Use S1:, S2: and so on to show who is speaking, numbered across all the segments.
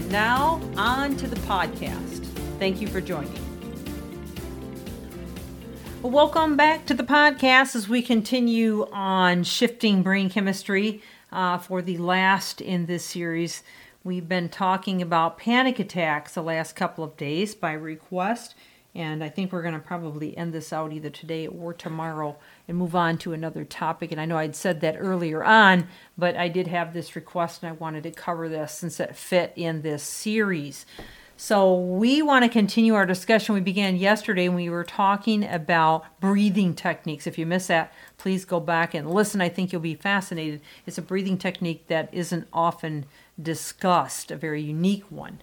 S1: And now, on to the podcast. Thank you for joining. Well, welcome back to the podcast as we continue on shifting brain chemistry uh, for the last in this series. We've been talking about panic attacks the last couple of days by request, and I think we're going to probably end this out either today or tomorrow and move on to another topic. And I know I'd said that earlier on, but I did have this request and I wanted to cover this since it fit in this series. So, we want to continue our discussion we began yesterday when we were talking about breathing techniques. If you missed that, please go back and listen. I think you'll be fascinated. It's a breathing technique that isn't often discussed, a very unique one.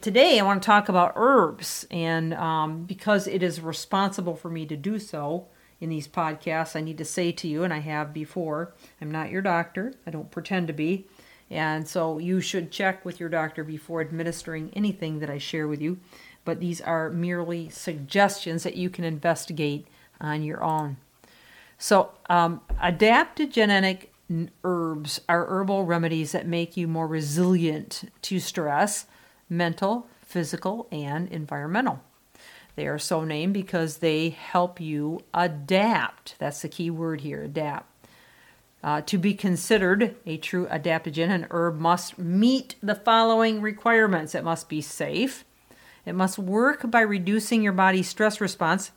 S1: Today I want to talk about herbs, and um, because it is responsible for me to do so, in these podcasts, I need to say to you, and I have before, I'm not your doctor. I don't pretend to be. And so you should check with your doctor before administering anything that I share with you. But these are merely suggestions that you can investigate on your own. So, um, adaptogenic herbs are herbal remedies that make you more resilient to stress, mental, physical, and environmental. They are so named because they help you adapt. That's the key word here adapt. Uh, to be considered a true adaptogen, an herb must meet the following requirements it must be safe, it must work by reducing your body's stress response,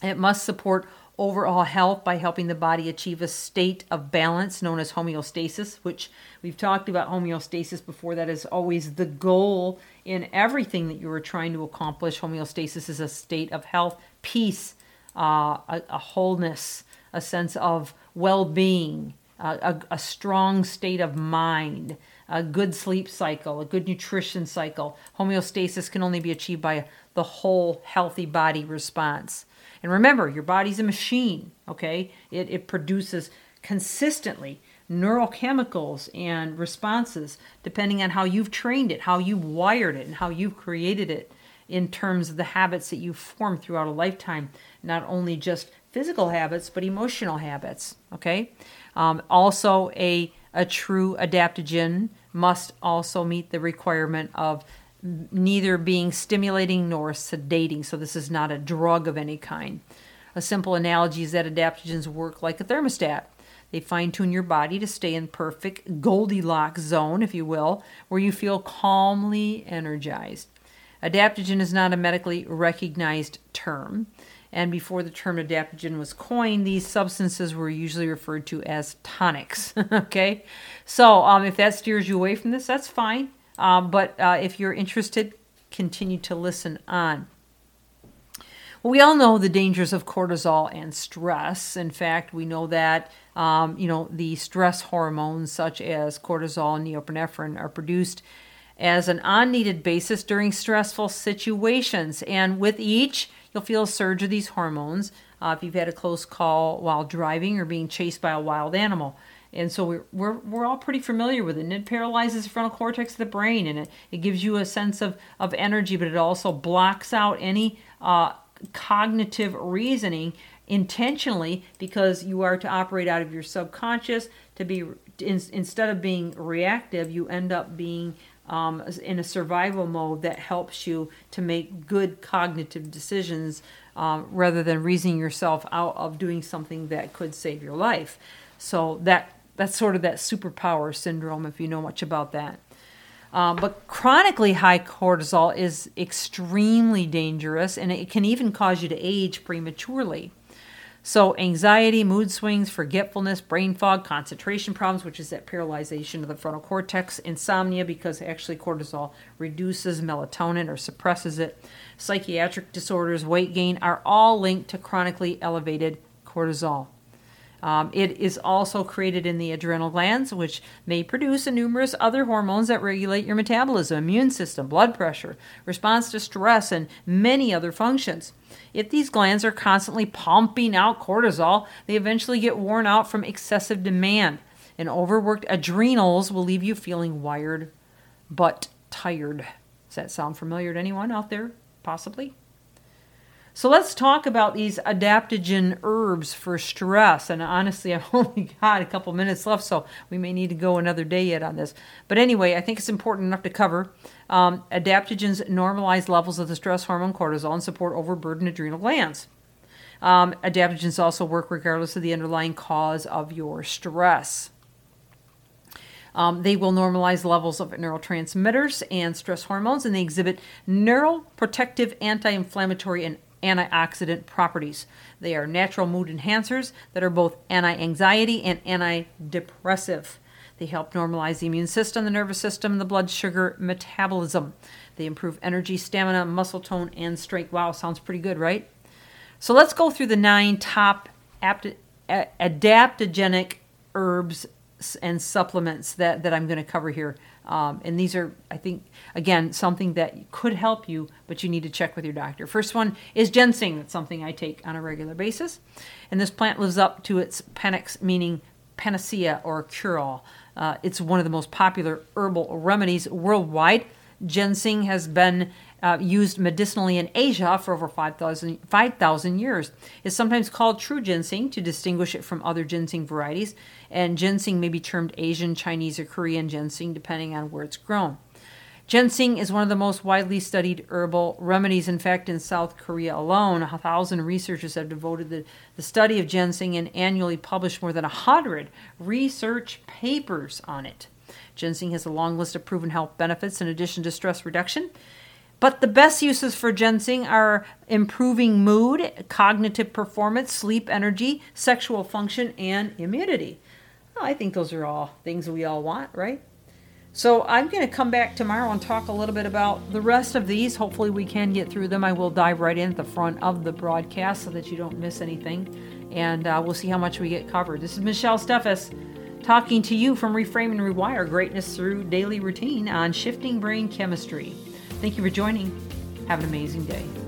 S1: it must support overall health by helping the body achieve a state of balance known as homeostasis, which we've talked about homeostasis before. That is always the goal in everything that you are trying to accomplish. Homeostasis is a state of health, peace, uh, a, a, wholeness, a sense of well being, uh, a, a strong state of mind. A good sleep cycle, a good nutrition cycle. Homeostasis can only be achieved by the whole healthy body response. And remember, your body's a machine, okay? It, it produces consistently neurochemicals and responses depending on how you've trained it, how you've wired it, and how you've created it in terms of the habits that you form throughout a lifetime, not only just physical habits, but emotional habits, okay? Um, also, a, a true adaptogen must also meet the requirement of neither being stimulating nor sedating. So, this is not a drug of any kind. A simple analogy is that adaptogens work like a thermostat. They fine tune your body to stay in perfect Goldilocks zone, if you will, where you feel calmly energized. Adaptogen is not a medically recognized term, and before the term adaptogen was coined, these substances were usually referred to as tonics. okay, so um, if that steers you away from this, that's fine. Um, but uh, if you're interested, continue to listen on. Well, we all know the dangers of cortisol and stress. In fact, we know that um, you know the stress hormones such as cortisol and norepinephrine are produced as an unneeded basis during stressful situations, and with each, you'll feel a surge of these hormones uh, if you've had a close call while driving or being chased by a wild animal. And so we're, we're, we're all pretty familiar with it and it paralyzes the frontal cortex of the brain and it, it gives you a sense of, of energy but it also blocks out any uh, cognitive reasoning intentionally because you are to operate out of your subconscious. To be in, instead of being reactive you end up being um, in a survival mode that helps you to make good cognitive decisions um, rather than reasoning yourself out of doing something that could save your life so that that's sort of that superpower syndrome, if you know much about that. Um, but chronically high cortisol is extremely dangerous and it can even cause you to age prematurely. So, anxiety, mood swings, forgetfulness, brain fog, concentration problems, which is that paralyzation of the frontal cortex, insomnia, because actually cortisol reduces melatonin or suppresses it, psychiatric disorders, weight gain are all linked to chronically elevated cortisol. Um, it is also created in the adrenal glands, which may produce a numerous other hormones that regulate your metabolism, immune system, blood pressure, response to stress, and many other functions. If these glands are constantly pumping out cortisol, they eventually get worn out from excessive demand. And overworked adrenals will leave you feeling wired but tired. Does that sound familiar to anyone out there? Possibly. So let's talk about these adaptogen herbs for stress. And honestly, I've only got a couple minutes left, so we may need to go another day yet on this. But anyway, I think it's important enough to cover. Um, adaptogens normalize levels of the stress hormone cortisol and support overburdened adrenal glands. Um, adaptogens also work regardless of the underlying cause of your stress. Um, they will normalize levels of neurotransmitters and stress hormones, and they exhibit neuroprotective, anti inflammatory, and antioxidant properties. They are natural mood enhancers that are both anti anxiety and antidepressive. They help normalize the immune system, the nervous system, the blood sugar metabolism. They improve energy, stamina, muscle tone, and strength. Wow, sounds pretty good, right? So let's go through the nine top apt- adaptogenic herbs and supplements that, that I'm going to cover here. Um, and these are, I think, again, something that could help you, but you need to check with your doctor. First one is ginseng. That's something I take on a regular basis. And this plant lives up to its panax, meaning panacea or cure all. Uh, it's one of the most popular herbal remedies worldwide. Ginseng has been uh, used medicinally in Asia for over 5,000 5, years. It's sometimes called true ginseng to distinguish it from other ginseng varieties, and ginseng may be termed Asian, Chinese, or Korean ginseng depending on where it's grown. Ginseng is one of the most widely studied herbal remedies. In fact, in South Korea alone, a thousand researchers have devoted the, the study of ginseng and annually published more than a hundred research papers on it. Ginseng has a long list of proven health benefits in addition to stress reduction. But the best uses for ginseng are improving mood, cognitive performance, sleep energy, sexual function, and immunity. Well, I think those are all things we all want, right? So I'm going to come back tomorrow and talk a little bit about the rest of these. Hopefully, we can get through them. I will dive right in at the front of the broadcast so that you don't miss anything. And uh, we'll see how much we get covered. This is Michelle Steffes talking to you from Reframe and Rewire Greatness Through Daily Routine on Shifting Brain Chemistry. Thank you for joining. Have an amazing day.